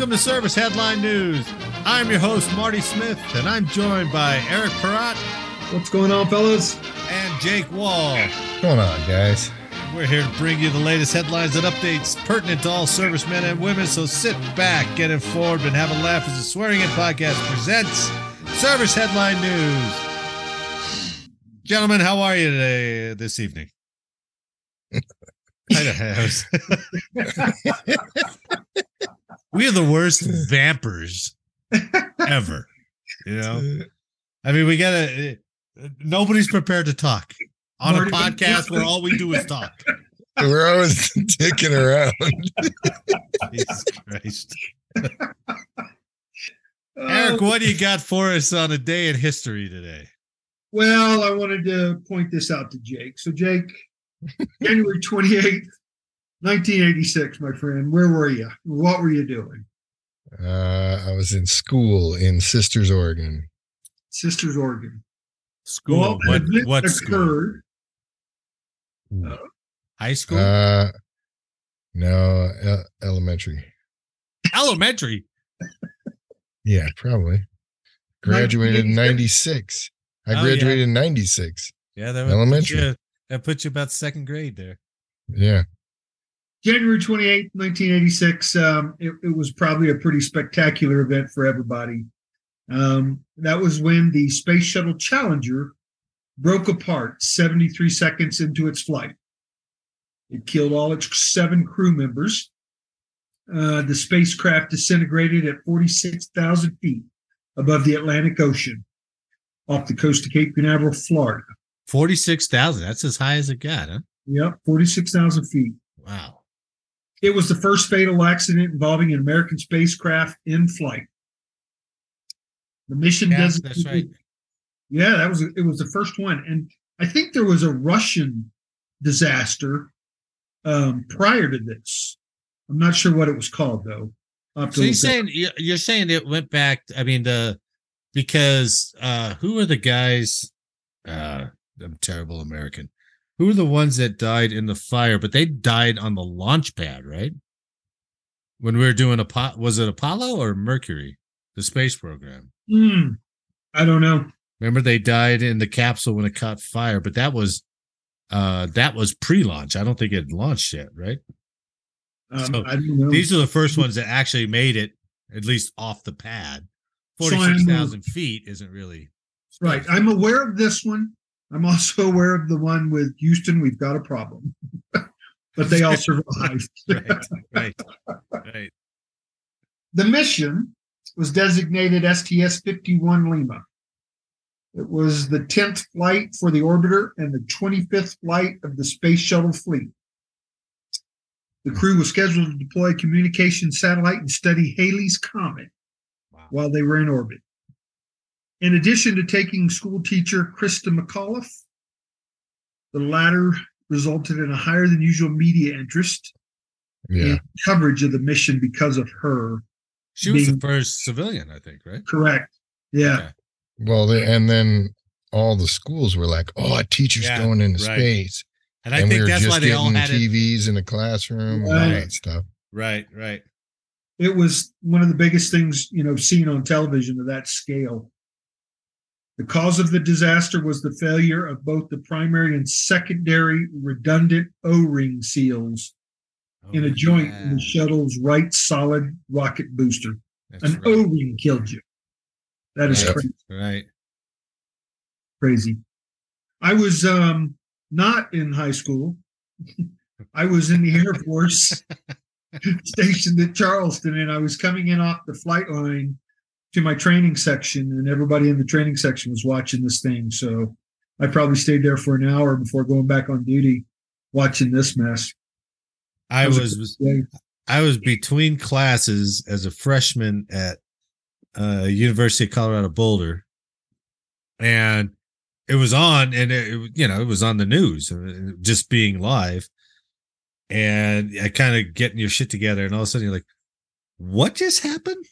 Welcome to Service Headline News. I'm your host, Marty Smith, and I'm joined by Eric Perrott What's going on, fellas? and Jake Wall. What's going on, guys? We're here to bring you the latest headlines and updates pertinent to all servicemen and women. So sit back, get informed, and have a laugh as the Swearing In Podcast presents Service Headline News. Gentlemen, how are you today, this evening? I don't know. We are the worst vampers ever. You know, I mean, we gotta. Nobody's prepared to talk on a podcast where all we do is talk. We're always dicking around. Jesus Christ. Uh, Eric, what do you got for us on a day in history today? well, I wanted to point this out to Jake. So, Jake, January 28th, 1986, my friend, where were you? What were you doing? Uh, I was in school in Sisters, Oregon. Sisters, Oregon. School. Well, what an event what school? occurred. High school? Uh, no, e- elementary. Elementary. Yeah, probably. Graduated in 96. I Oh, yeah. graduated in 96. Yeah, that would Elementary. Put you, that puts you about second grade there. Yeah. January 28th, 1986. Um, it, it was probably a pretty spectacular event for everybody. Um, that was when the Space Shuttle Challenger broke apart 73 seconds into its flight. It killed all its seven crew members. Uh, the spacecraft disintegrated at 46,000 feet above the Atlantic Ocean off the coast of Cape Canaveral, Florida. 46,000. That's as high as it got, huh? Yep, 46,000 feet. Wow. It was the first fatal accident involving an American spacecraft in flight. The mission Yeah, doesn't. that's right. Yeah, that was it. Was the first one, and I think there was a Russian disaster um, prior to this. I'm not sure what it was called though. I'll have to So you're that saying you're saying it went back. I mean, the because uh who are the guys? Uh, I'm terrible American. Who are the ones that died in the fire? But they died on the launch pad, right? When we were doing a pot, was it Apollo or Mercury, the space program? Hmm. I don't know. Remember they died in the capsule when it caught fire, but that was uh that was pre-launch. I don't think it launched yet, right? Um, So, I don't know. These are the first ones that actually made it at least off the pad. So Forty-six thousand feet isn't really right. I'm aware of this one. I'm also aware of the one with Houston. We've got a problem, but they all survived. right, right, right. The mission was designated STS 51 Lima. It was the 10th flight for the orbiter and the 25th flight of the space shuttle fleet. The crew was scheduled to deploy a communication satellite and study Halley's Comet Wow. while they were in orbit. In addition to taking school teacher Christa McAuliffe, the latter resulted in a higher than usual media interest Yeah. and coverage of the mission because of her. She was the Being- first civilian, I think, right? Correct. Yeah. Okay. Well, they, and then all the schools were like, oh, a teacher's Yeah, going into right. space. And I and we think were that's just why they all getting had it. TVs in the classroom and all that stuff. Right, right. it was one of the biggest things you know seen on television of that scale the cause of the disaster was the failure of both the primary and secondary redundant o-ring seals in a Oh, joint in the shuttle's right solid rocket booster. That's an right, o-ring killed you. That is crazy, right. crazy. I was um not in high school. I was in the air force stationed at Charleston, and I was coming in off the flight line to my training section, and everybody in the training section was watching this thing. So I probably stayed there for an hour before going back on duty, watching this mess. I was was. I was between classes as a freshman at uh University of Colorado Boulder, and it was on, and it, you know it was on the news, uh, just being live, and I kind of getting your shit together, and all of a sudden you're like, "What just happened?"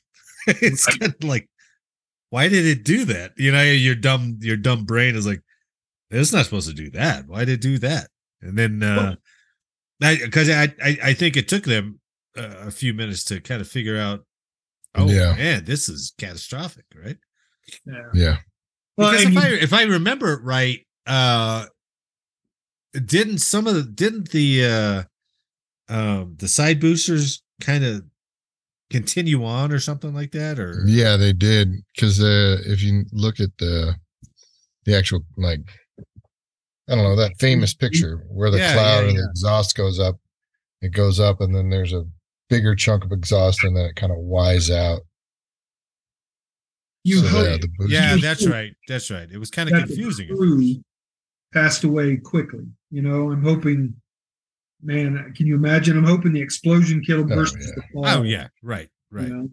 it's kind of like, why did it do that? You know, your dumb your dumb brain is like, it's not supposed to do that. Why did it do that? And then uh because I, I I think it took them uh, a few minutes to kind of figure out Oh Yeah. man, this is catastrophic, right? Yeah. Yeah. Well, because and if you- I if I remember it right, uh didn't some of the didn't the uh um the side boosters kind of continue on or something like that or Yeah, they did because uh, if you look at the the actual like I don't know that famous picture where the Yeah, cloud yeah, and yeah. the exhaust goes up, it goes up and then there's a bigger chunk of exhaust and then it kind of wise out. you So, hope yeah, the booster- yeah that's right that's right it was kind of confusing passed away quickly. You know, I'm hoping. Man, can you imagine? I'm hoping the explosion killed Oh, versus yeah. the fall. oh yeah right you right know?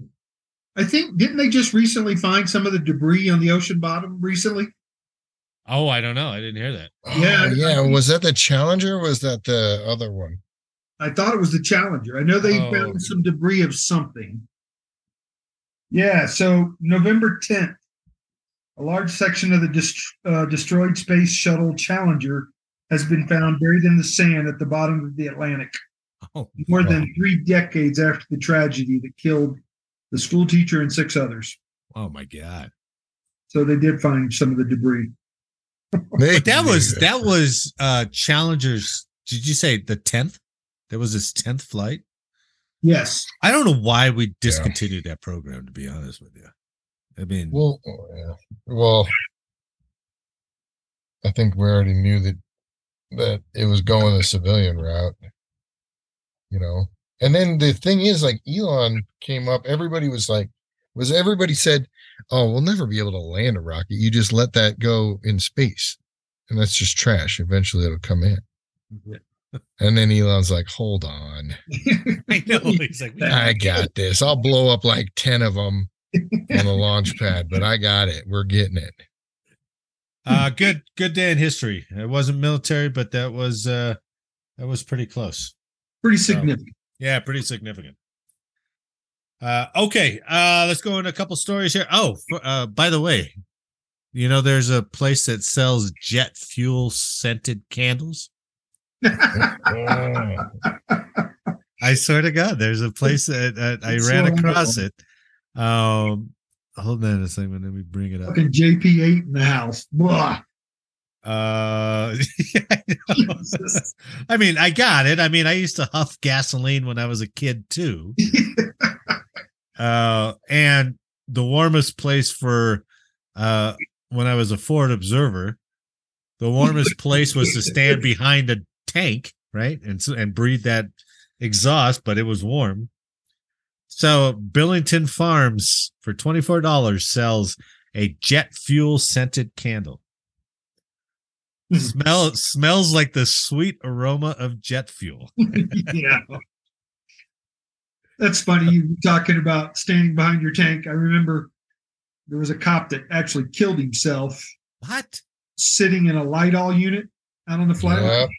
I think didn't they just recently find some of the debris on the ocean bottom recently? oh i don't know i didn't hear that Yeah, Oh, I yeah. Was that the Challenger? Or was that the other one? I thought it was the Challenger. I know they Oh. found some debris of something. Yeah, so November 10th, a large section of the dest- uh, destroyed space shuttle Challenger has been found buried in the sand at the bottom of the Atlantic, oh more than three decades after the tragedy that killed the school teacher and six others. oh my god So they did find some of the debris. But that was that was uh challengers did you say the 10th that was his 10th flight Yes. i don't know why we discontinued that program to be honest with you i mean Well, yeah. Well, I think we already knew that that it was going the civilian route. You know, and then the thing is, like Elon came up, everybody was like, was everybody said, "Oh, we'll never be able to land a rocket. You just let that go in space, and that's just trash. Eventually, it'll come in." And then Elon's like, "Hold on, I know. He's like, I got this. I'll blow up like ten of them on the launch pad, but I got it. We're getting it." Uh, good, good day in history. It wasn't military, but that was uh, that was pretty close. Pretty significant. Yeah, pretty significant. Uh, okay, uh, let's go into a couple stories here. Oh, uh, by the way, you know, there's a place that sells jet fuel scented candles. I swear to God, there's a place that, that I ran so across it. Um, hold on a second. Let me bring it up. Fucking JP8 in the house. Blah. Uh, I mean, I got it. I mean, I used to huff gasoline when I was a kid too. uh, and the warmest place for uh when I was a forward observer, the warmest place was to stand behind a tank, right, and and breathe that exhaust, but it was warm. So Billington Farms for twenty four dollars sells a jet fuel scented candle. Hmm. Smell smells like the sweet aroma of jet fuel. yeah. That's funny. You talking about standing behind your tank. I remember there was a cop that actually killed himself What? sitting in a light all unit out on the flight. Yep.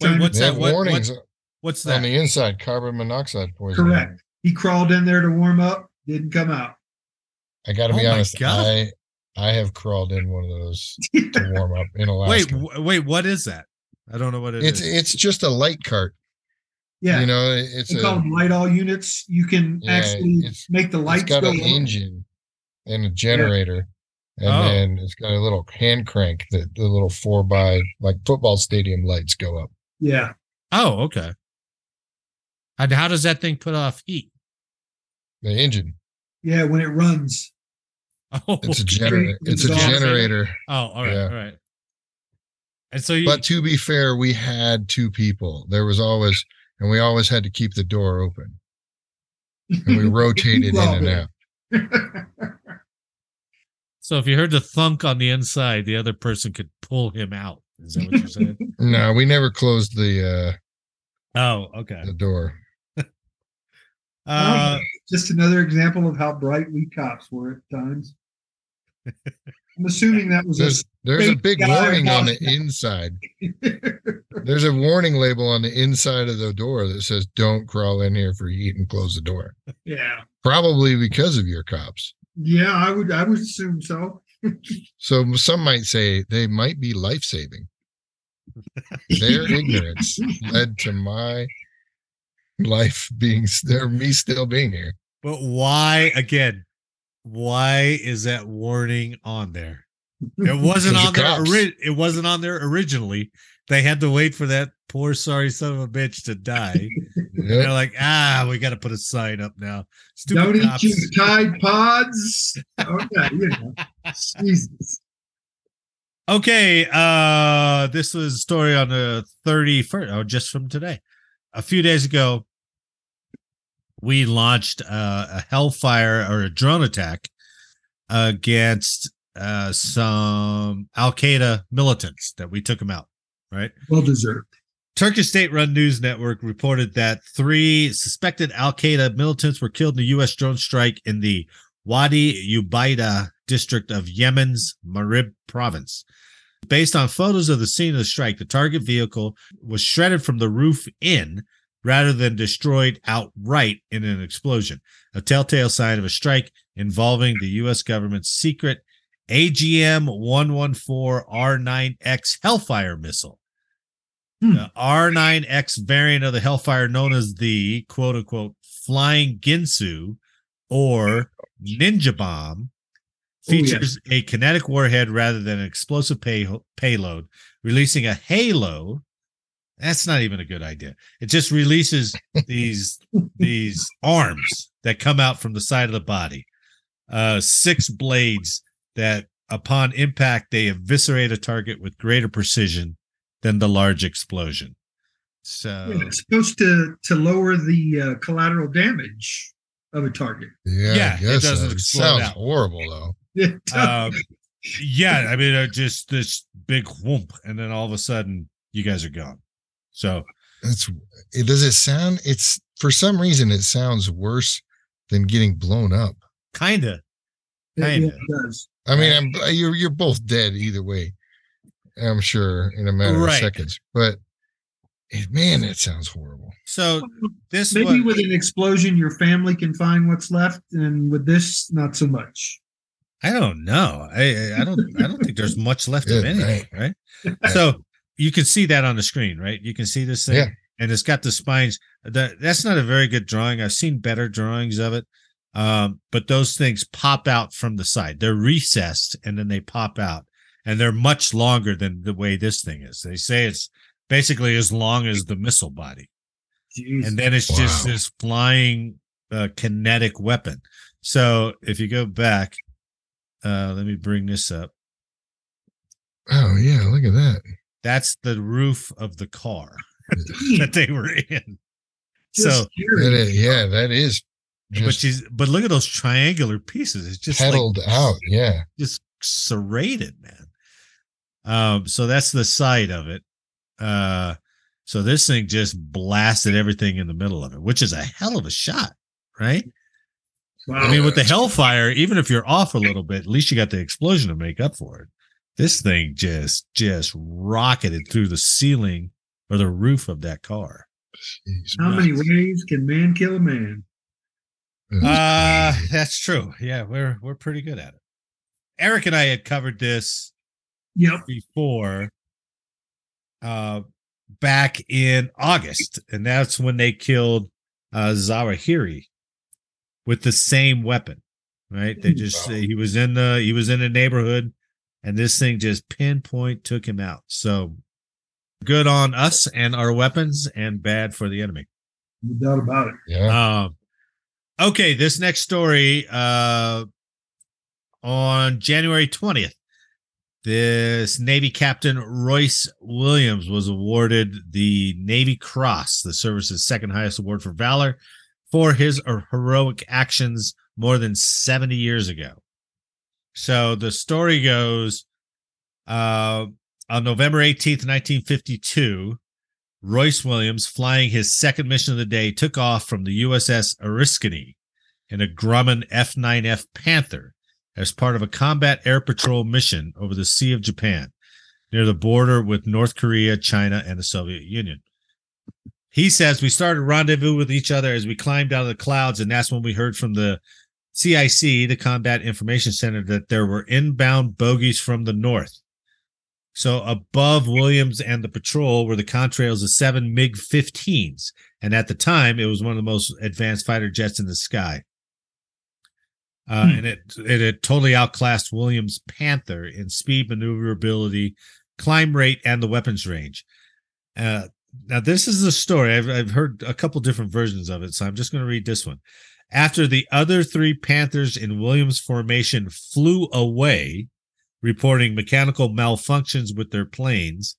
Wait, what's that? have What, warnings what, what's that? on the inside, carbon monoxide poisoning. Correct. He crawled in there to warm up, didn't come out. I got to Oh be my honest. God. I I have crawled in one of those to warm up in Alaska. Wait, w- wait, what is that? I don't know what it it's is. it's just a light cart. yeah. You know, it's we a call them light all units. You can Yeah, actually make the it's lights got go an on. engine and a generator, and Oh. then it's got a little hand crank that the little four by like football stadium lights go up. Yeah. oh, okay. And how does that thing put off heat? The engine. Yeah, when it runs. Oh, It's a generator. It's a generator. Oh, all right, Yeah. all right. And so you, But to be fair, we had two people. There was always, and we always had to keep the door open, and we rotated in and out. so if you heard the thunk on the inside, the other person could pull him out. Is that what you're saying? No, we never closed the oh, okay. uh, the door. Uh, Just another example of how bright we cops were at times. I'm assuming that was a There's there's a big big warning on the inside. There's a warning label on the inside of the door that says "Don't crawl in here for heat and close the door." yeah. Probably because of your cops. Yeah, I would I would assume so. So some might say they might be life saving. Their ignorance led to my life being there, me still being here. But why again? Why is that warning on there? It wasn't on the there. Ori- it wasn't on there originally. They had to wait for that poor sorry son of a bitch to die. Yep. they're like, ah, we got to put a sign up now. Stupid Don't cops. eat your Tide Pods. Okay, you know. Jesus. Okay, uh this was a story on the 31st, oh, just from today. A few days ago, we launched uh, a hellfire or a drone attack against uh some Al Qaeda militants that we took them out, right? Well deserved. Turkish state-run news network reported that three suspected Al Qaeda militants were killed in a U.S. drone strike in the Wadi Ubaida district of Yemen's Marib province. Based on photos of the scene of the strike, the target vehicle was shredded from the roof in rather than destroyed outright in an explosion, a telltale sign of a strike involving the U.S. government's secret AGM 114 R9X Hellfire missile. Hmm. The R9X variant of the Hellfire, known as the quote unquote flying Ginsu or Ninja Bomb, Oh, yeah. features a kinetic warhead rather than an explosive pay- payload, releasing a halo. That's not even a good idea. It just releases these these arms that come out from the side of the body, uh, six blades that, upon impact, they eviscerate a target with greater precision than the large explosion. So Yeah, it's supposed to to lower the uh, collateral damage of a target. Yeah, Yeah, I it doesn't so. It sounds out. horrible though. It um, yeah, I mean, uh, just this big whoomp, and then all of a sudden, you guys are gone. So It's it does it sound it's for some reason it sounds worse than getting blown up. kind of, kinda. it does. I mean, I'm, uh, you're you're both dead either way. I'm sure in a matter Right. of seconds, but it, man, that sounds horrible. so this Maybe was, with an explosion, your family can find what's left, and with this, not so much. I don't know. I I don't I don't think there's much left of Good anything, right? So you can see that on the screen, right? You can see this thing, Yeah. and it's got the spines. That that's not a very good drawing. I've seen better drawings of it, um, but those things pop out from the side. They're recessed, and then they pop out, and they're much longer than the way this thing is. They say it's basically as long as the missile body, Jeez. and then it's just this flying uh, kinetic weapon. So if you go back, uh, let me bring this up. Oh yeah, look at that. That's the roof of the car that they were in. just So. That is, yeah, that is but she's but look at those triangular pieces. It's just like out. Yeah, just serrated, man. Um, so that's the side of it. Uh, so this thing just blasted everything in the middle of it, which is a hell of a shot, right? Wow. I mean, with the hellfire, even if you're off a little bit, at least you got the explosion to make up for it. This thing just just rocketed through the ceiling or the roof of that car. Jeez. How many ways can man kill a man? That's Uh that's true. Yeah, we're we're pretty good at it. Eric and I had covered this Yep. before uh back in August, and that's when they killed uh Zawahiri with the same weapon. Right? They just Wow. he was in the he was in a neighborhood and this thing just pinpoint took him out. So good on us and our weapons and bad for the enemy. No doubt about it. yeah. Um, okay, this next story uh, on January 20th, this Navy Captain Royce Williams was awarded the Navy Cross, the service's second highest award for valor, for his er- heroic actions more than 70 years ago. So the story goes uh, on November 18th, 1952. Royce Williams, flying his second mission of the day, took off from the USS Oriskany in a Grumman F 9F Panther as part of a combat air patrol mission over the Sea of Japan near the border with North Korea, China, and the Soviet Union. He says we started rendezvous with each other as we climbed out of the clouds, and that's when we heard from the CIC, the Combat Information Center, that there were inbound bogies from the north. So above Williams and the patrol were the contrails of seven MiG 15s. And at the time, it was one of the most advanced fighter jets in the sky. uh, Hmm. and it it had totally outclassed Williams' Panther in speed, maneuverability, climb rate, and the weapons range. Uh, now, this is the story. I've, I've heard a couple different versions of it, so I'm just going to read this one. After the other three Panthers in Williams' formation flew away, reporting mechanical malfunctions with their planes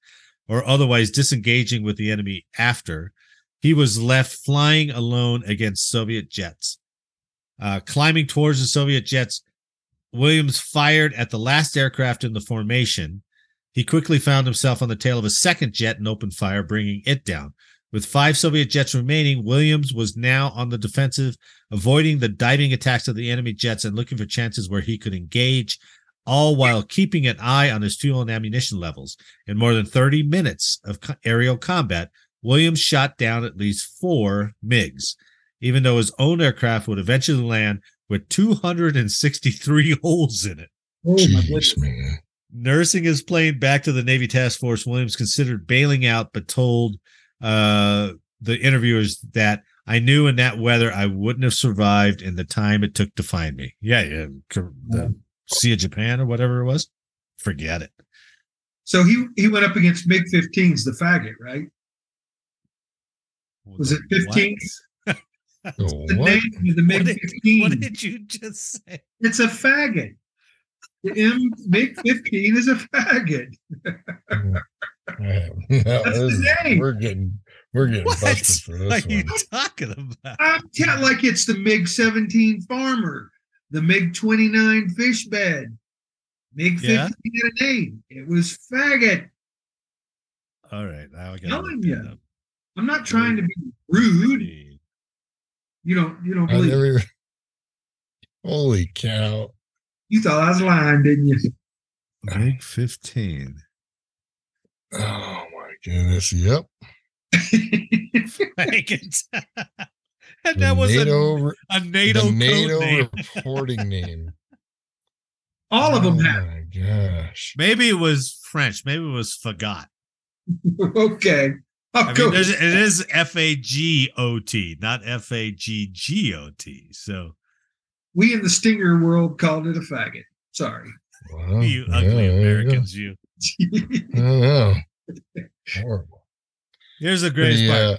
or otherwise disengaging with the enemy after, he was left flying alone against Soviet jets. Uh, climbing towards the Soviet jets, Williams fired at the last aircraft in the formation. He quickly found himself on the tail of a second jet and opened fire, bringing it down. With five Soviet jets remaining, Williams was now on the defensive, avoiding the diving attacks of the enemy jets and looking for chances where he could engage, all while keeping an eye on his fuel and ammunition levels. In more than 30 minutes of aerial combat, Williams shot down at least four MiGs, even though his own aircraft would eventually land with 263 holes in it. Oh my. Jeez, man. Nursing his plane back to the Navy task force, Williams considered bailing out, but told uh, the interviewers that I knew in that weather I wouldn't have survived in the time it took to find me. Yeah, yeah, the Sea of Japan or whatever it was. Forget it. So he he went up against MiG 15s, the faggot, right? Was it What? 15s? Oh, The what? name of the MiG did, 15. what did you just say? It's a faggot. The M MiG 15 is a faggot. Yeah, no, That's this the is- We're getting we're getting What busted for are this you one. talking about? I'm tell like it's the MiG 17 farmer, the MiG 29 fish bed. MiG 15 Yeah? had a name. It was faggot. All right, now I got Telling ya. I'm not trying to be rude. You don't you don't believe never Holy cow! you thought I was lying, didn't you? Big 15. Oh my goodness! Yep. and The that was NATO, a, a NATO, NATO name. reporting name. All of them oh have. my gosh! Maybe it was French. Maybe it was Fagot. okay. I'll I go. mean, it is F A G O T, not F A G G O T. So we in the stinger world called it a faggot. Sorry. Well, you yeah, ugly you. Americans, you. I know. Horrible. Here's the But greatest he, part. uh,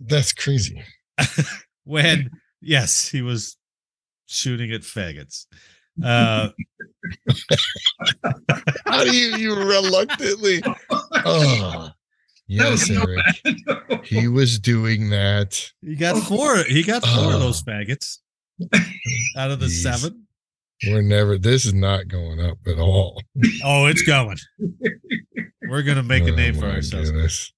that's crazy. when yes, he was shooting at faggots. Uh, How do you, you reluctantly? Oh, yes, was so Eric. He was doing that. he got four. He got four of Oh. those faggots out of the Jeez. seven. We're never. This is not going up at all. Oh, it's going. We're gonna make a Oh, name for ourselves. goodness.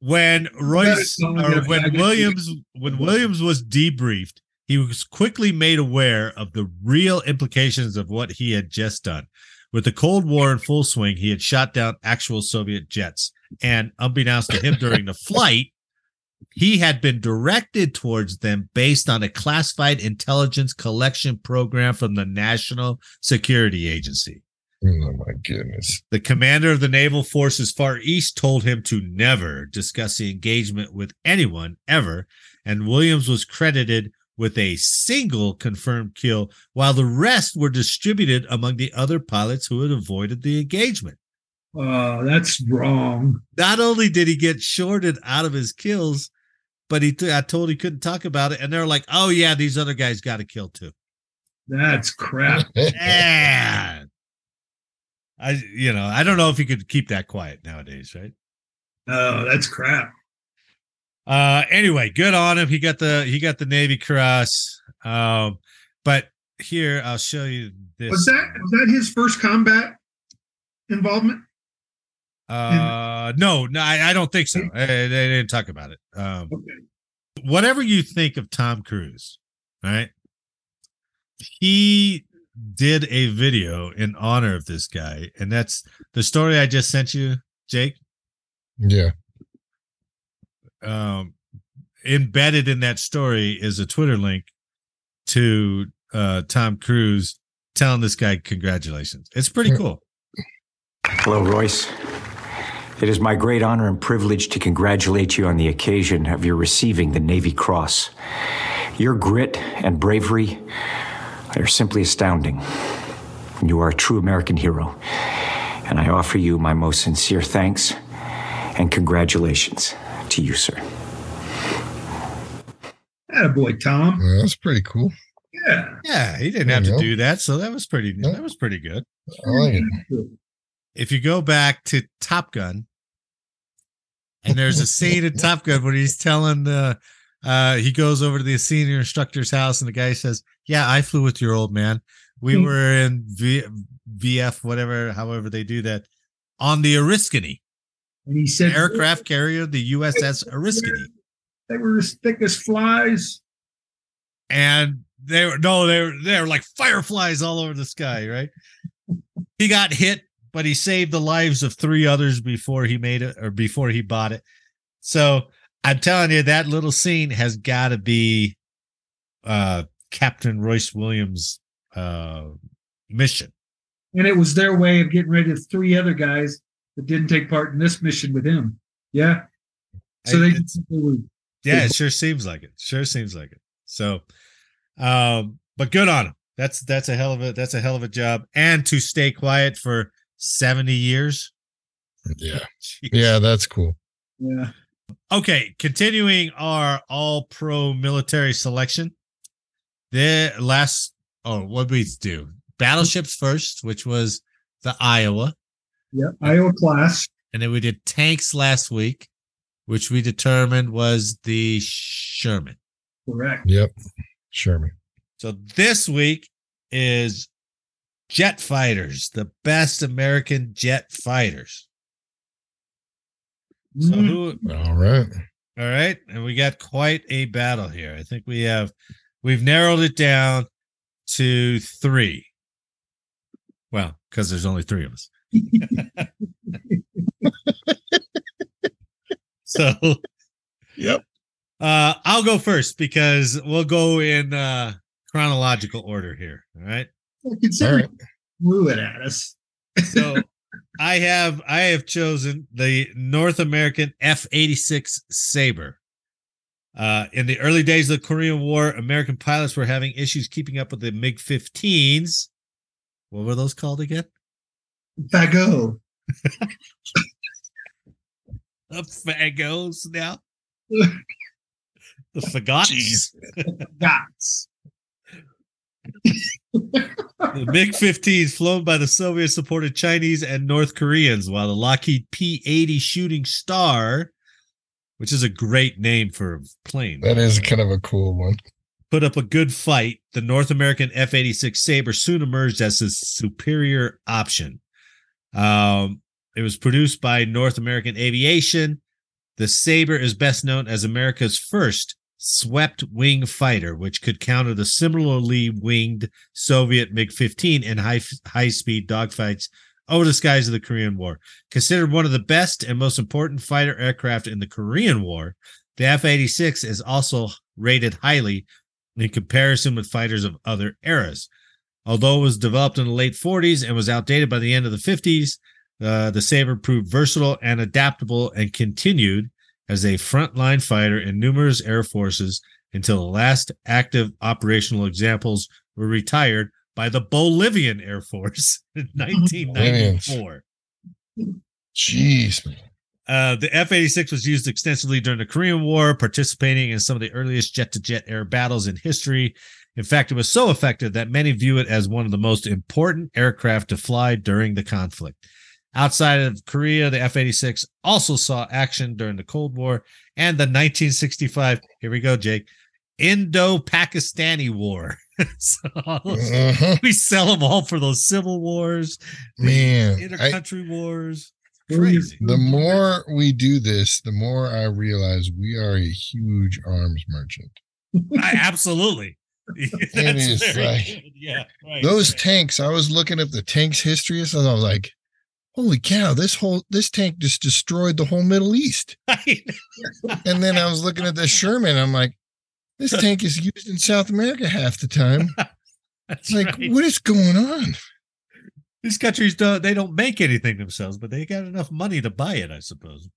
when Royce That is only or when Williams when Williams was debriefed, he was quickly made aware of the real implications of what he had just done. With the Cold War in full swing, he had shot down actual Soviet jets, and unbeknownst to him during the flight, he had been directed towards them based on a classified intelligence collection program from the National Security Agency. Oh my goodness. The commander of the Naval Forces Far East told him to never discuss the engagement with anyone ever, and Williams was credited with a single confirmed kill, while the rest were distributed among the other pilots who had avoided the engagement. Oh, that's wrong. Not only did he get shorted out of his kills, but he t- I told he couldn't talk about it, and they're like, "Oh yeah, these other guys got to kill too." That's crap. Yeah. I you know I don't know if he could keep that quiet nowadays, right? Oh, that's crap. Uh anyway, good on him. He got the he got the Navy Cross. Um, but here I'll show you this. Was that was that his first combat involvement? Uh no, no, I, I don't think so. I- they didn't talk about it. Um Okay. whatever you think of Tom Cruise, right? He did a video in honor of this guy, and that's the story I just sent you, Jake. yeah. um, embedded in that story is a Twitter link to uh, Tom Cruise telling this guy congratulations. It's pretty cool. Hello, Royce. It is my great honor and privilege to congratulate you on the occasion of your receiving the Navy Cross. Your grit and bravery are simply astounding. You are a true American hero, and I offer you my most sincere thanks and congratulations to you, sir. boy, Tom. Well, that's pretty cool. Yeah. Yeah, he didn't There have to go. do that, so that was pretty. Yeah. That was pretty good. I like it. If you go back to Top Gun, and there's a scene in Top Gun where he's telling the, uh, he goes over to the senior instructor's house, and the guy says, "Yeah, I flew with your old man. We Hmm. were in v- VF, whatever, however they do that, on the Oriskany And he said, aircraft carrier, the USS Oriskany." They were as thick as flies. and they were no, they were they were like fireflies all over the sky, right? he got hit, but he saved the lives of three others before he made it or before he bought it. So I'm telling you, that little scene has got to be uh Captain Royce Williams' uh mission. And it was their way of getting rid of three other guys that didn't take part in this mission with him. Yeah. So I- they, it's- they were Yeah, it sure seems like it. Sure seems like it. So, um, but good on him. That's that's a hell of a that's a hell of a job, and to stay quiet for seventy years. Yeah. Jeez. Yeah, that's cool. yeah. Okay, continuing our all pro military selection. The last oh, what did we do? Battleships first, which was the Iowa, Yeah. Iowa class. and then we did tanks last week, which we determined was the Sherman. Correct. Yep. Sherman. So this week is jet fighters, the best American jet fighters. So Mhm. who All right. all right, and we got quite a battle here. I think we have we've narrowed it down to 3. Well, cuz there's only 3 of us. so Yep. uh I'll go first because we'll go in uh chronological order here, all right? Well, considering right. blew it at us. so I have I have chosen the North American F-86 Sabre. Uh, in the early days of the Korean War, American pilots were having issues keeping up with the MiG-15s. What were those called again? Fago. The Fagos now. the Fagots. Gots. The MiG 15s flown by the Soviet supported Chinese and North Koreans, while the Lockheed P 80 Shooting Star, which is a great name for a plane, That is kind of a cool one. put up a good fight. The North American F 86 Sabre soon emerged as a superior option. Um, it was produced by North American Aviation. The Sabre is best known as America's first swept wing fighter, which could counter the similarly winged Soviet MiG 15 in high, high speed dogfights over the skies of the Korean War. Considered one of the best and most important fighter aircraft in the Korean War, the F 86 is also rated highly in comparison with fighters of other eras. Although it was developed in the late 40s and was outdated by the end of the 50s, uh, the Sabre proved versatile and adaptable and continued as a frontline fighter in numerous air forces until the last active operational examples were retired by the Bolivian Air Force in 1994. Jeez, man. Uh, the F 86 was used extensively during the Korean War, participating in some of the earliest jet to jet air battles in history. In fact, it was so effective that many view it as one of the most important aircraft to fly during the conflict. Outside of Korea, the F 86 also saw action during the Cold War and the 1965, here we go, Jake, Indo Pakistani War. so Mhm. we sell them all for those civil wars, Man, I, intercountry wars. Crazy. the more we do this, the more I realize we are a huge arms merchant. I, absolutely. That's is like- good. yeah, right. Those right. tanks, I was looking at the tanks history, and I was like, "Holy cow! This whole this tank just destroyed the whole Middle East." And then I was looking at the Sherman, I'm like, "This tank is used in South America half the time." That's It's like, right. what is going on? These countries don't they don't make anything themselves, but they got enough money to buy it, I suppose.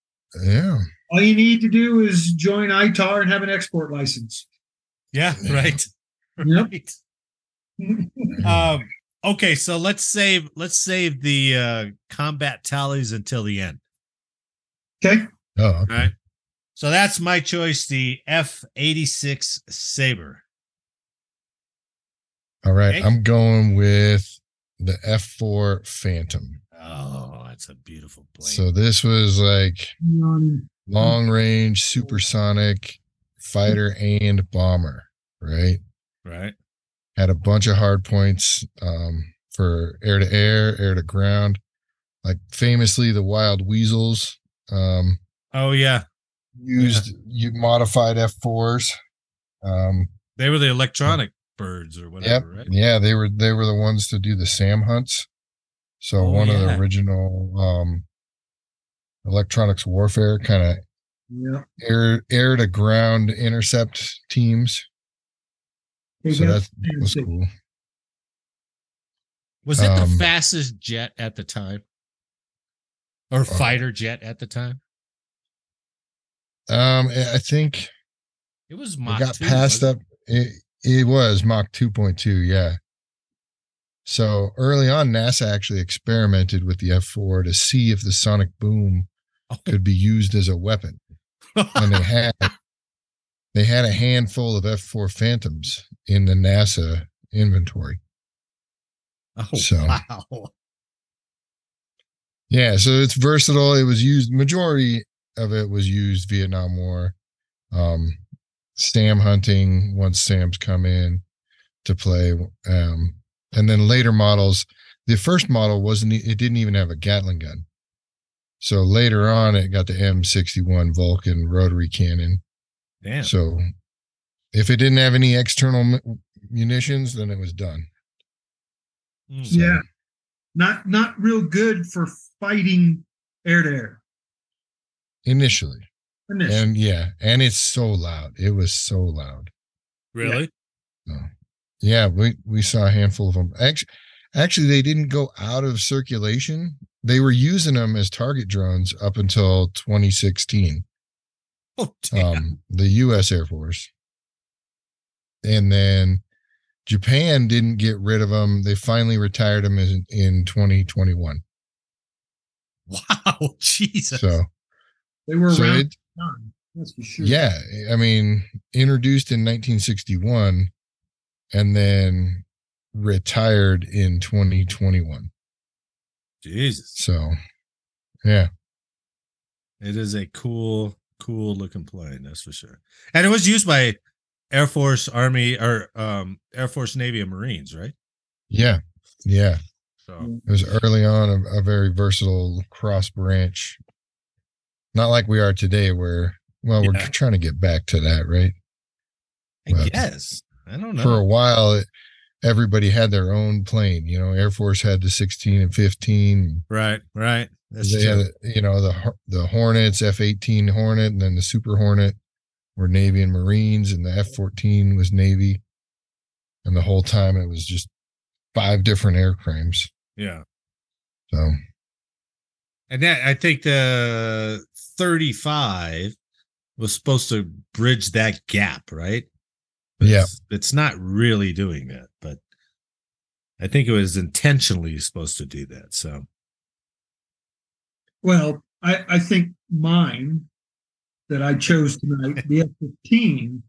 Yeah, All you need to do is join ITAR and have an export license. Yeah, Yeah. right. Yep. Right. Um, okay, so let's save let's save the uh combat tallies until the end. okay. Oh, All right. So that's my choice, the F eighty six Sabre. all right. Okay. I'm going with the F4 Phantom. Oh, that's a beautiful plane. So this was like Um, long range, supersonic fighter and bomber, right? right? Had a bunch of hard points um, for air to air, air to ground. Like famously, the Wild Weasels um, Oh yeah. used you modified F4s. Um, They were the electronic birds or Yep. whatever, right? Yeah, they were they were the ones to do the SAM hunts. So Oh, one of the original um electronics warfare kind of yeah. air air to ground intercept teams. They So that was cool. Was it the Um, fastest jet at the time? Or Uh, fighter jet at the time? Um I I think It was it got 2, passed up it, it was Mach 2.2, yeah. So early on NASA actually experimented with the F4 to see if the sonic boom it? could be used as a weapon. and they had they had a handful of F4 Phantoms in the NASA inventory. oh, so- wow. Yeah, so it's versatile. It was used majority of it was used Vietnam War. Um SAM hunting once SAMs come in to play um and then later models the first model wasn't it didn't even have a Gatling gun. So later on it got the M61 Vulcan rotary cannon Damn. So if it didn't have any external munitions, then it was done. Mm. So, Yeah. Not not real good for fighting air to air. Initially. Initially. And yeah, and it's so loud. It was so loud. Really? Yeah, we we saw a handful of them. Actually, actually they didn't go out of circulation. They were using them as target drones up until 2016. Oh. Um, the US Air Force. And then Japan didn't get rid of them. They finally retired them in, in 2021. wow. Jesus. So they were so around it, that's for sure. yeah, I mean, introduced in 1961 and then retired in 2021. Jesus. So, yeah, It is a cool, cool looking plane, that's for sure. And it was used by Air Force, Army, or um Air Force, Navy, and Marines, right? yeah, yeah. So It was early on a, a very versatile cross branch. Not like we are today, where well, we're trying to get back to that, right? I Well, guess. I don't know. For a while, it, everybody had their own plane. You know, Air Force had the 16 and 15. right, right. That's they true. had, you know, the the Hornets, F eighteen Hornet, and then the Super Hornet were Navy and Marines, and the F fourteen was Navy. And the whole time, it was just five different airframes. yeah. So And that I think the 35 was supposed to bridge that gap, right? But Yeah. It's, it's not really doing that, but I think it was intentionally supposed to do that. So Well, I, I think mine that I chose tonight, the F fifteen,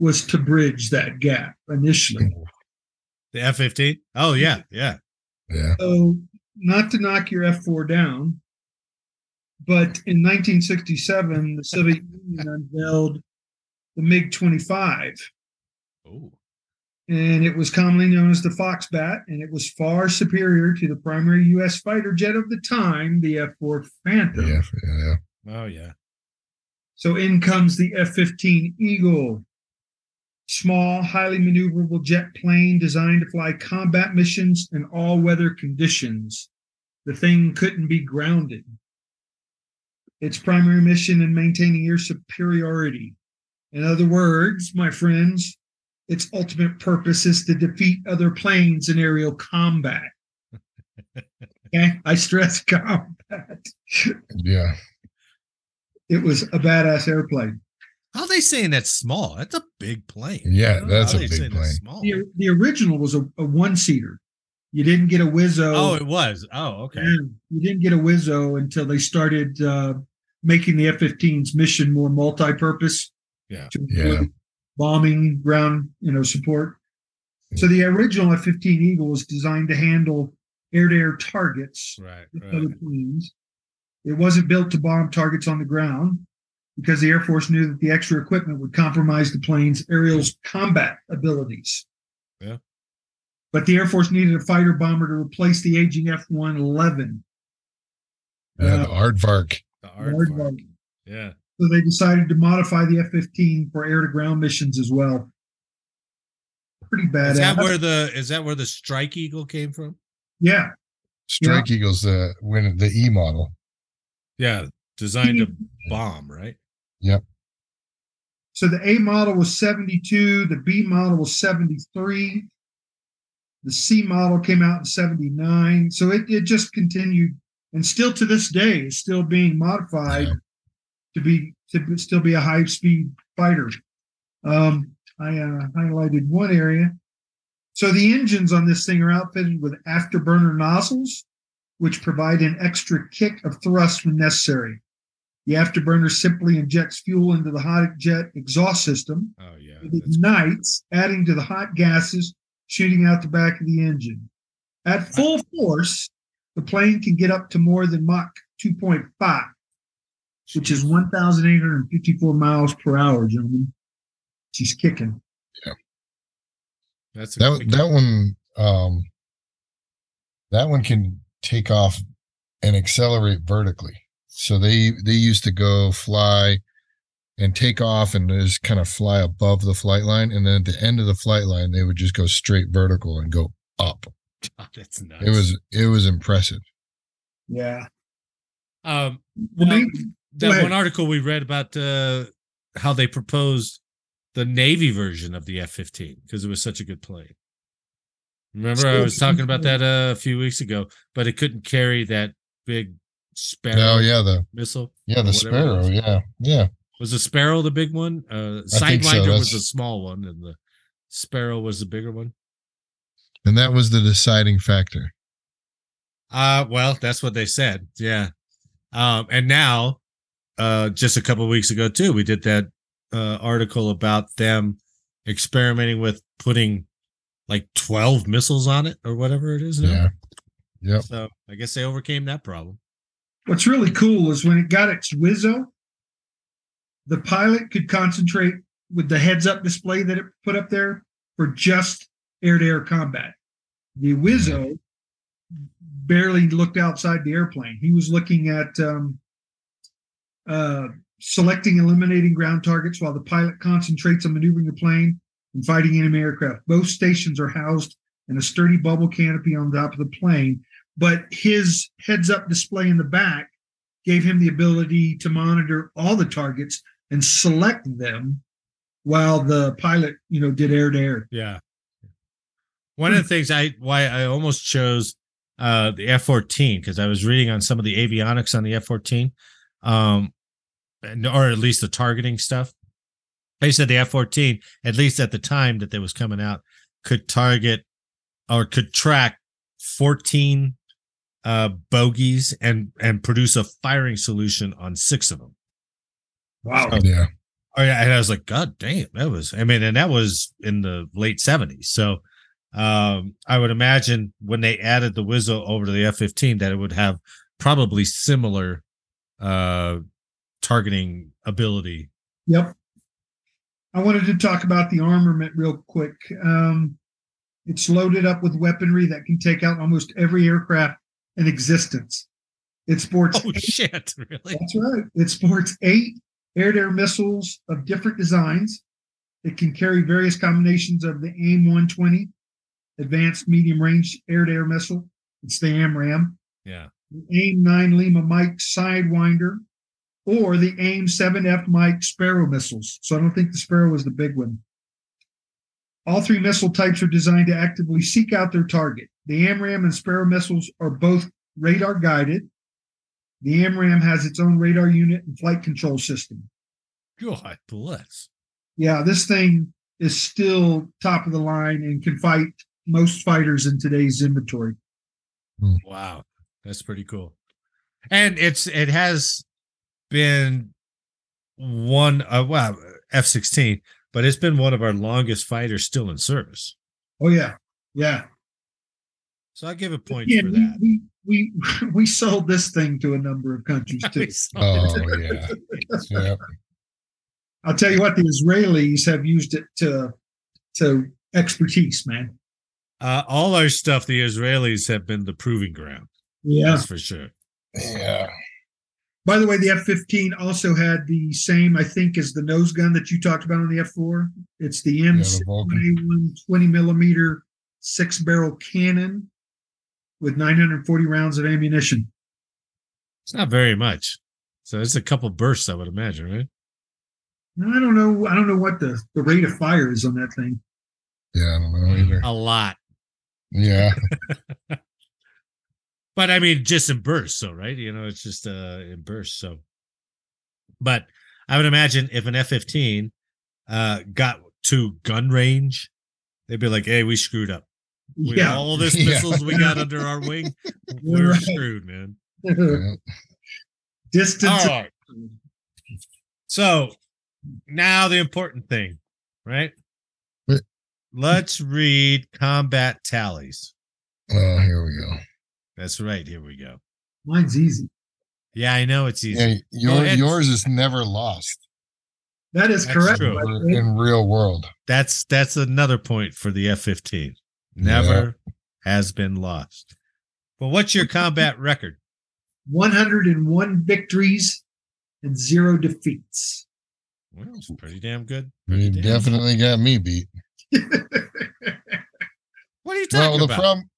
was to bridge that gap initially. the F 15. Oh, yeah. Yeah. yeah, So not to knock your F four down, but in 1967, the Soviet Union unveiled the MiG 25, Oh, and it was commonly known as the Foxbat, and it was far superior to the primary U.S. fighter jet of the time, the F 4 Phantom. yeah, yeah. oh, yeah. So in comes the F 15 Eagle, small, highly maneuverable jet plane designed to fly combat missions in all weather conditions. The thing couldn't be grounded. Its primary mission in maintaining air superiority. In other words, my friends, its ultimate purpose is to defeat other planes in aerial combat. okay, I stress combat. Yeah. It was a badass airplane. How are they saying that's small? That's a big plane. Yeah, I don't know that's a big saying that's plane. Small. The, the original was a, a one seater. You didn't get a Wizzo. Oh, it was. Oh, okay. you didn't get a Wizzo until they started uh, making the F-15's mission more multi-purpose. Yeah. to Yeah. Bombing, ground, you know, support. So the original F-15 Eagle was designed to handle air-to-air targets Right. right. other planes. It wasn't built to bomb targets on the ground because the Air Force knew that the extra equipment would compromise the plane's aerial combat abilities. Yeah. But the Air Force needed a fighter bomber to replace the aging F 111. Yeah, Uh, the aardvark. The Aardvark. aardvark. Yeah. So they decided to modify the F 15 for air to ground missions as well. Pretty badass. Is that where the is that where the Strike Eagle came from? yeah. Strike Eagles, the when the E model. Yeah, designed to bomb, right? Yep. So the A model was 72, the B model was 73, the C model came out in 79. So it, it just continued and still to this day is still being modified Yeah. To be to still be a high speed fighter. Um, I uh, highlighted one area. So the engines on this thing are outfitted with afterburner nozzles, which provide an extra kick of thrust when necessary. The afterburner simply injects fuel into the hot jet exhaust system. Oh yeah. It ignites, adding to the hot gases shooting out the back of the engine. At full force, the plane can get up to more than Mach 2.5, which is 1,854 miles per hour, gentlemen. She's kicking. Yeah. That's a That quick- that one um that one can take off and accelerate vertically. So they they used to go fly and take off and just kind of fly above the flight line and then at the end of the flight line they would just go straight vertical and go up. God, that's nuts. It was it was impressive. Yeah. um The well, main- that one article we read about uh how they proposed the Navy version of the F-15 because it was such a good plane. Remember, I was talking about that uh, a few weeks ago, but it couldn't carry that big Sparrow Oh yeah, the missile. yeah, the sparrow, yeah. Yeah. Was the Sparrow the big one? Uh, think so, Sidewinder was the small one, and the Sparrow was the bigger one. And that was the deciding factor. Uh well, that's what they said. Yeah. Um, and now, uh, just a couple of weeks ago too, we did that uh article about them experimenting with putting like 12 missiles on it or whatever it is now. Yeah. Yep. So I guess they overcame that problem. What's really cool is when it got its Wizzo, the pilot could concentrate with the heads up display that it put up there for just air to air combat. The Wizzo barely looked outside the airplane. He was looking at um, uh, selecting, eliminating ground targets while the pilot concentrates on maneuvering the plane and fighting enemy aircraft. Both stations are housed in a sturdy bubble canopy on top of the plane but his heads up display in the back gave him the ability to monitor all the targets and select them while the pilot you know did air to air Yeah. One of the things I why I almost chose uh the F-14 because I was reading on some of the avionics on the F-14 um or at least the targeting stuff. They said the F-14 at least at the time that they was coming out could target or could track 14 uh bogies and and produce a firing solution on 6 of them. wow Yeah. Oh yeah, and I was like, God damn, that was. I mean, and that was in the late seventies. So, um, I would imagine when they added the Wizzo over to the F fifteen, that it would have probably similar, uh, targeting ability. yep i wanted to talk about the armament real quick um, it's loaded up with weaponry that can take out almost every aircraft in existence it sports Oh shit! Really? That's right. It sports eight air-to-air missiles of different designs. It can carry various combinations of the AIM 120, Advanced Medium Range Air-to-Air Missile. It's the AMRAAM. Yeah. The AIM 9 Lima Mike Sidewinder, or the AIM 7F Mike Sparrow missiles. So I don't think the Sparrow was the big one. All three missile types are designed to actively seek out their target. The AMRAAM and Sparrow missiles are both radar guided. The AMRAAM has its own radar unit and flight control system. God bless. Yeah, this thing is still top of the line and can fight most fighters in today's inventory. Wow, that's pretty cool. And it's it has been one uh well F sixteen, but it's been one of our longest fighters still in service. Oh yeah, yeah. So I give a point Yeah, for we, that. we we we sold this thing to a number of countries too. Oh yeah. yeah. I'll tell you what, the Israelis have used it to to expertise, man. Uh, all our stuff, the Israelis have been the proving ground. Yeah. That's for sure. Yeah. By the way, the F-15 also had the same, I think, as the nose gun that you talked about on the F-4. It's the Yeah, the M6 20 millimeter six barrel cannon with 940 rounds of ammunition. It's not very much. So it's a couple bursts, I would imagine, right? I don't know. I don't know what the, the rate of fire is on that thing. Yeah, I don't know either. A lot. Yeah. But I mean, just in bursts, so right? You know, it's just uh in bursts. So, but I would imagine if an F fifteen uh got to gun range, they'd be like, "Hey, we screwed up. We, Yeah. all this Yeah. missiles we got under our wing, we're Right. screwed, man." yeah. Distance. All right. So now the important thing, right? Let's read combat tallies. Oh, here we go. That's right. Here we go. Mine's easy. Yeah, I know it's easy. Yeah, your, ahead. yours is never lost That is That's correct. true. in, real world. That's that's another point for the F-15. Never has been lost. But what's your combat record? 101 victories and zero defeats. Well, it's pretty damn good. Pretty You damn- definitely got me beat. What are you talking Well, the about? problem,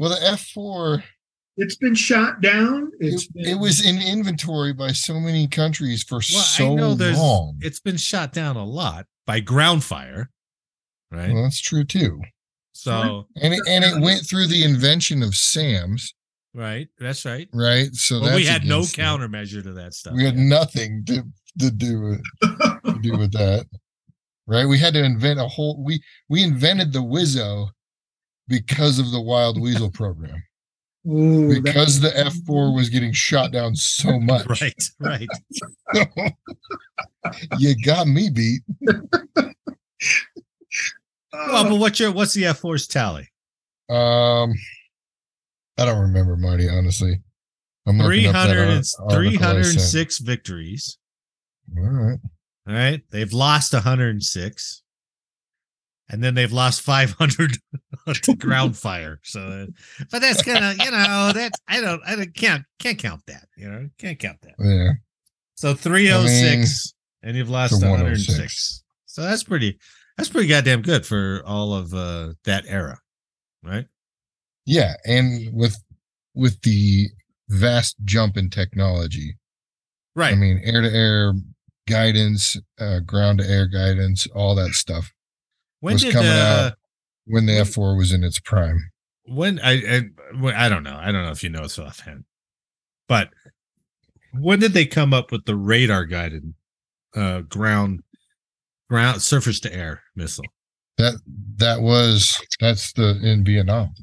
well, the F four, It's been shot down. it, It's been, it was in inventory by so many countries for well, so I know there's long. it's been shot down a lot by ground fire, right? Well, that's true too. so And it, and it went through the invention of SAMs, right, that's right. right? So Well, we had no against countermeasure to that stuff. We had yet. nothing to to do with to do with that, right? We had to invent a whole. We we invented the Wizzo because of the Wild Weasel program. oh, that- Because the F four was getting shot down so much, right, right. you got me beat. Well, but what's your what's the F force tally? Um, I don't remember, Marty. Honestly, I'm looking up that 300 and, ar- article I sent. 306 victories. All right. All right. They've lost 106. And then they've lost 500 to ground fire. So, but that's gonna, you know, that's I don't, I don't, can't can't count that. You know, can't count that. Yeah. So 306, and you've lost to 106. 106. So that's pretty, that's pretty goddamn good for all of uh, that era, right? Yeah, and with with the vast jump in technology, Right. I mean, air to air guidance, uh, ground to air guidance, all that stuff. When was did coming uh, out. When the F four was in its prime, when I, I I don't know. I don't know if you know it's offhand, but when did they come up with the radar guided uh ground ground surface to air missile? that that was that's the in Vietnam.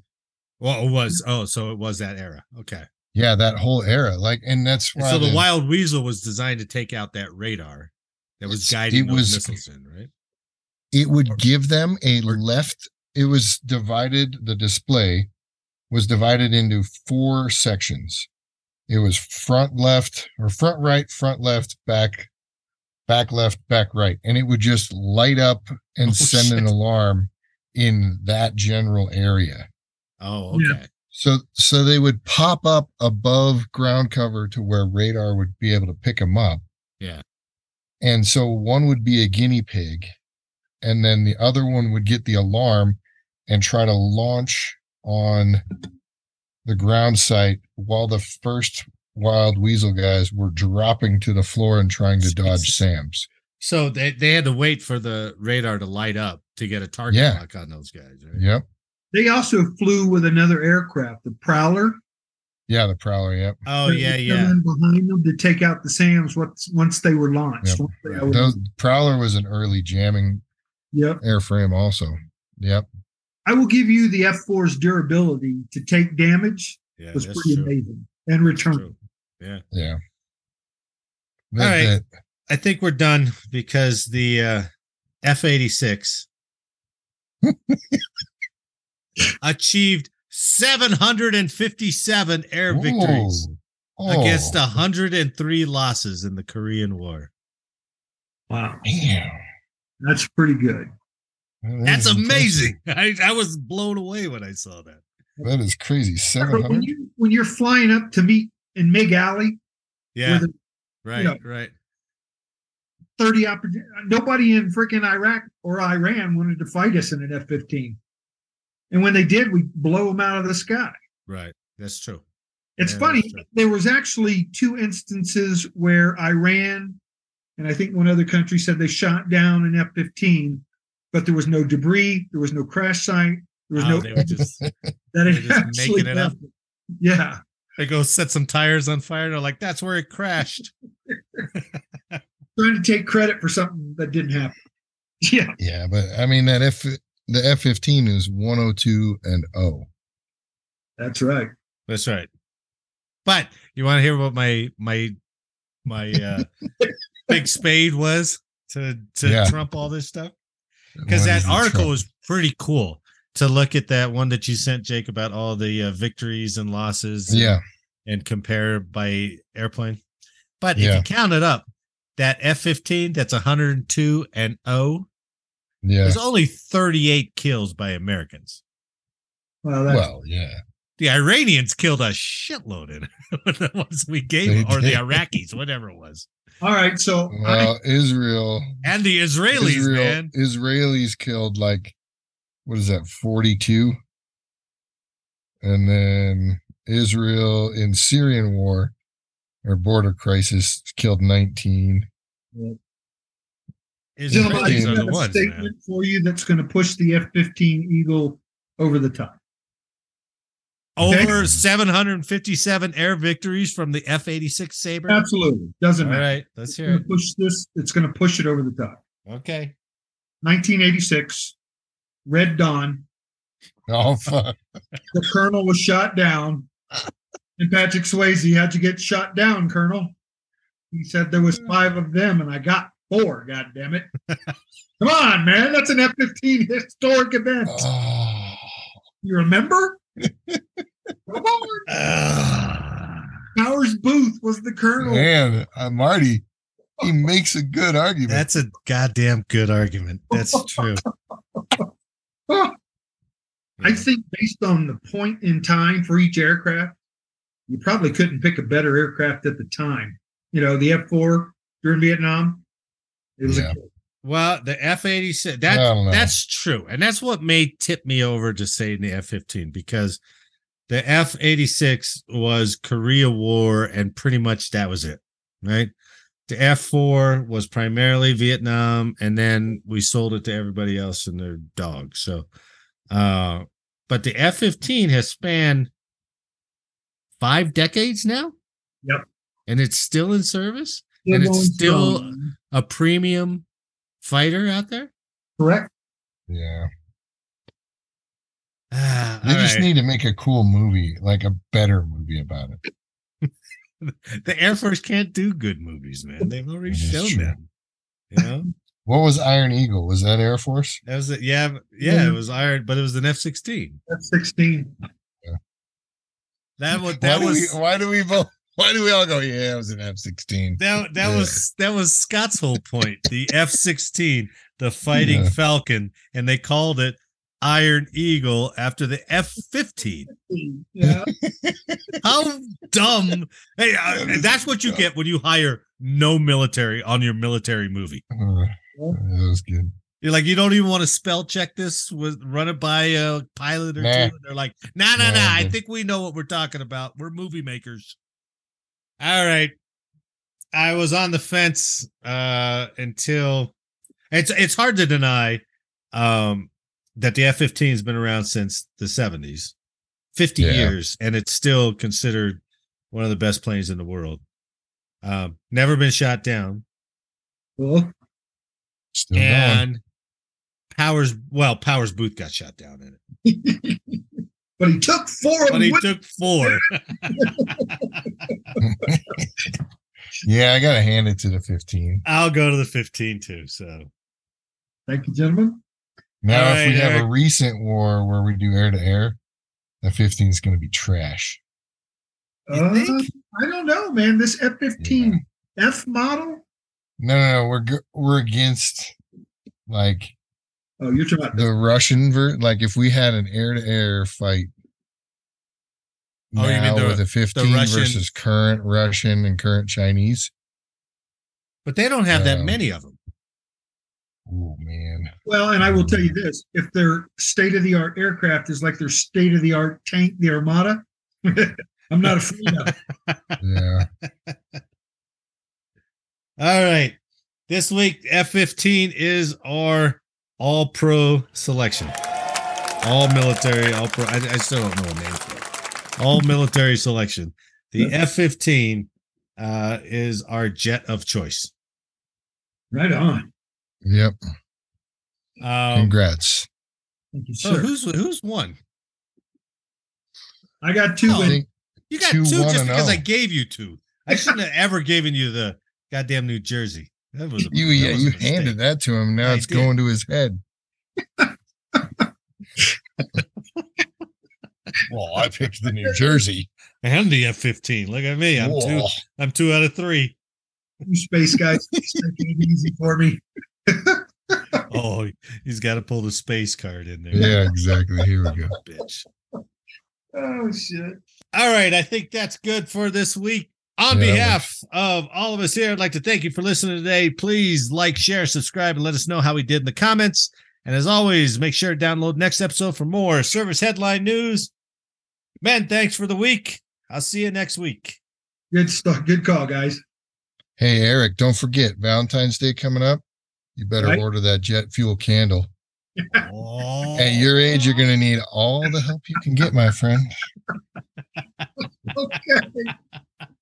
Well, it was oh, so it was that era. Okay, Yeah, that whole era, like, and that's And why so the Wild Weasel was designed to take out that radar that was guiding it was- missiles in, right? It would give them a left it was divided the display was divided into four sections it was front left or front right front left back back left back right and it would just light up and Oh, send an alarm in that general area Oh, Yeah. okay. so so they would pop up above ground cover to where radar would be able to pick them up Yeah. and so one would be a guinea pig and then the other one would get the alarm and try to launch on the ground site while the first wild weasel guys were dropping to the floor and trying to dodge sams So they, they had to wait for the radar to light up to get a target Yeah. lock on those guys, right? yep They also flew with another aircraft, the Prowler. Yeah, the Prowler. Yep. Oh They yeah, yeah. in behind them to take out the Sams once once they were launched. Yep. They- Right. Those, Prowler was an early jamming Yep. airframe, also. Yep. I will give you the F4's durability to take damage Yeah, was pretty true. amazing and return. Yeah. Yeah. All That- right. that- I think we're done because the uh, F 86 achieved 757 air victories Whoa. against Oh, 103 losses in the Korean War. Wow, Damn. That's pretty good. That That's amazing. I, I was blown away when I saw that. That is crazy. But when 700? you when you're flying up to meet in Mig Alley Yeah, with right, know, right. 30 opportunities, nobody in freaking Iraq or Iran wanted to fight us in an F-15, and when they did, we blow them out of the sky. Right. That's true. It's Yeah, funny. true. There was actually two instances where Iran and I think one other country said they shot down an F-15, but there was no debris, there was no crash site, there was Oh, no they were just that they're just actually making it up. Yeah, they go set some tires on fire. They're like, that's where it crashed. trying to take credit for something that didn't happen. Yeah, Yeah, but I mean that F the F fifteen is one oh two and O. that's right. That's right. But you want to hear what my my my uh big spade was to to Yeah. trump all this stuff? Because What that is the article Trump? was pretty cool to look at that one that you sent Jake about all the uh, victories and losses. Yeah, and compare by airplane. But if you count it up, that F fifteen that's 102 and O, yeah. there's only 38 kills by Americans. Well, that's, Well, yeah. The Iranians killed a shitload in the ones we gave, They or the. Iraqis, whatever it was, all right. So I, Israel, and the Israelis, Israel, man. Israelis killed like what is that, forty two, and then Israel in Syrian war or border crisis killed nineteen. gentlemen, I Israelis do are have a ones, statement man. for you that's going to push the F-15 Eagle over the top. Over 757 air victories from the F 86 Sabre. Absolutely, doesn't All matter. right, let's hear it. push this. It's going to push it over the top. Okay. 1986, Red Dawn. Oh fuck! The colonel was shot down, and Patrick Swayze had to get shot down. Colonel, he said there was five of them, and I got four. God damn it! Come on, man, that's an F-15 historic event. Oh, You remember? Come. Powers Boothe was the colonel. man, uh, Marty, he makes a good argument. That's a goddamn good argument. That's true. I think based on the point in time for each aircraft, you probably couldn't pick a better aircraft at the time. You know, the F four during Vietnam, it was Yeah. a Well, the F eighty six that that's true, and that's what may tip me over to saying the F fifteen because the F eighty six was Korea War, and pretty much that was it, right? The F four was primarily Vietnam, and then we sold it to everybody else and their dogs. So, uh, but the F fifteen has spanned five decades now. Yep. and it's still in service. And it's still- strong. A premium fighter out there. correct. yeah. Ah, They just right. need to make a cool movie, like a better movie about it. the Air Force can't do good movies, man. They've already That is shown true. them. You know, What was Iron Eagle? Was that Air Force? that was it. Yeah, yeah, Yeah. it was iron, but it was an F sixteen. F sixteen. That was Why that do was we? Why do we both? Why do we all go? Yeah, it was an F sixteen. that that Yeah. was that was Scott's whole point. The F sixteen, the Fighting Yeah. Falcon, and they called it Iron Eagle after the F fifteen. Yeah. How dumb! Hey, uh, that's what you get when you hire no military on your military movie. Uh, that was good. You're like, you don't even want to spell check this with run it by a pilot or Nah. two. And they're like, nah, nah, Nah, nah. I think we know what we're talking about. We're movie makers. All right. I was on the fence uh until it's it's hard to deny um that the F-15 has been around since the 70s 50 Yeah. years, and it's still considered one of the best planes in the world. Um, never been shot down. Well, Still going. and Powers, well, Powers Boothe got shot down in it, but he took four but them. he with- took four. Yeah, I gotta hand it to the 15. I'll go to the 15 too. So Thank you, gentlemen. Now, All if we right, have a recent war where we do air to air, the 15 is gonna be trash. Uh. I don't know, man. This F fifteen F model. No, no, no. We're we're against like Oh, you're talking about the Russian ver like if we had an air to air fight. Oh, you mean now the- with a 15 Russian- versus current Russian and current Chinese. but they don't have that many of them. Oh man. Well, and I will tell you this: if their state of the art aircraft is like their state of the art tank, the Armata, I'm not afraid of. it. Yeah. All right. This week, F-15 is our all pro selection. All military, all pro. I, I still don't know a name for it. All military selection. The F-15 uh, is our jet of choice. Right on. Yep. Um, Congrats. Thank you, so sir. who's who's won? I got two. Oh, in. You got two just and because I oh. gave you two. I shouldn't have ever given you the goddamn New Jersey. That was a, you that yeah, was a you mistake. handed that to him. Now I it's did. going to his head. well, I picked the New Jersey. and the F-15. Look at me. I'm two. I'm two out of three. You space guys, taking it easy for me. Oh, he's got to pull the space card in there. Yeah, exactly. Here we go. Bitch. Oh shit! All right, I think that's good for this week. On Yeah, behalf of all of us here, I'd like to thank you for listening today. Please like, share, subscribe, and let us know how we did in the comments. And as always, make sure to download next episode for more service headline news. Man, thanks for the week. I'll see you next week. Good stuff. Good call, guys. Hey, Eric, don't forget Valentine's Day coming up. You better Right. order that jet fuel candle. Oh. At your age, you're going to need all the help you can get, my friend. Okay.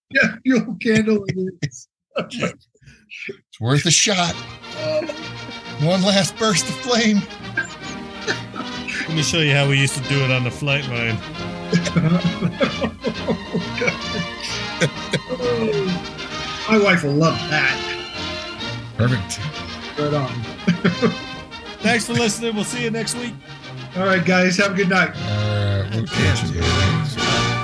Yeah, fuel candle it is. It's worth a shot. One last burst of flame. Let me show you how we used to do it on the flight line. Oh, my wife will love that. Perfect. Right on. Thanks for listening. We'll see you next week. All right, guys. Have a good night. All right, we'll catch you.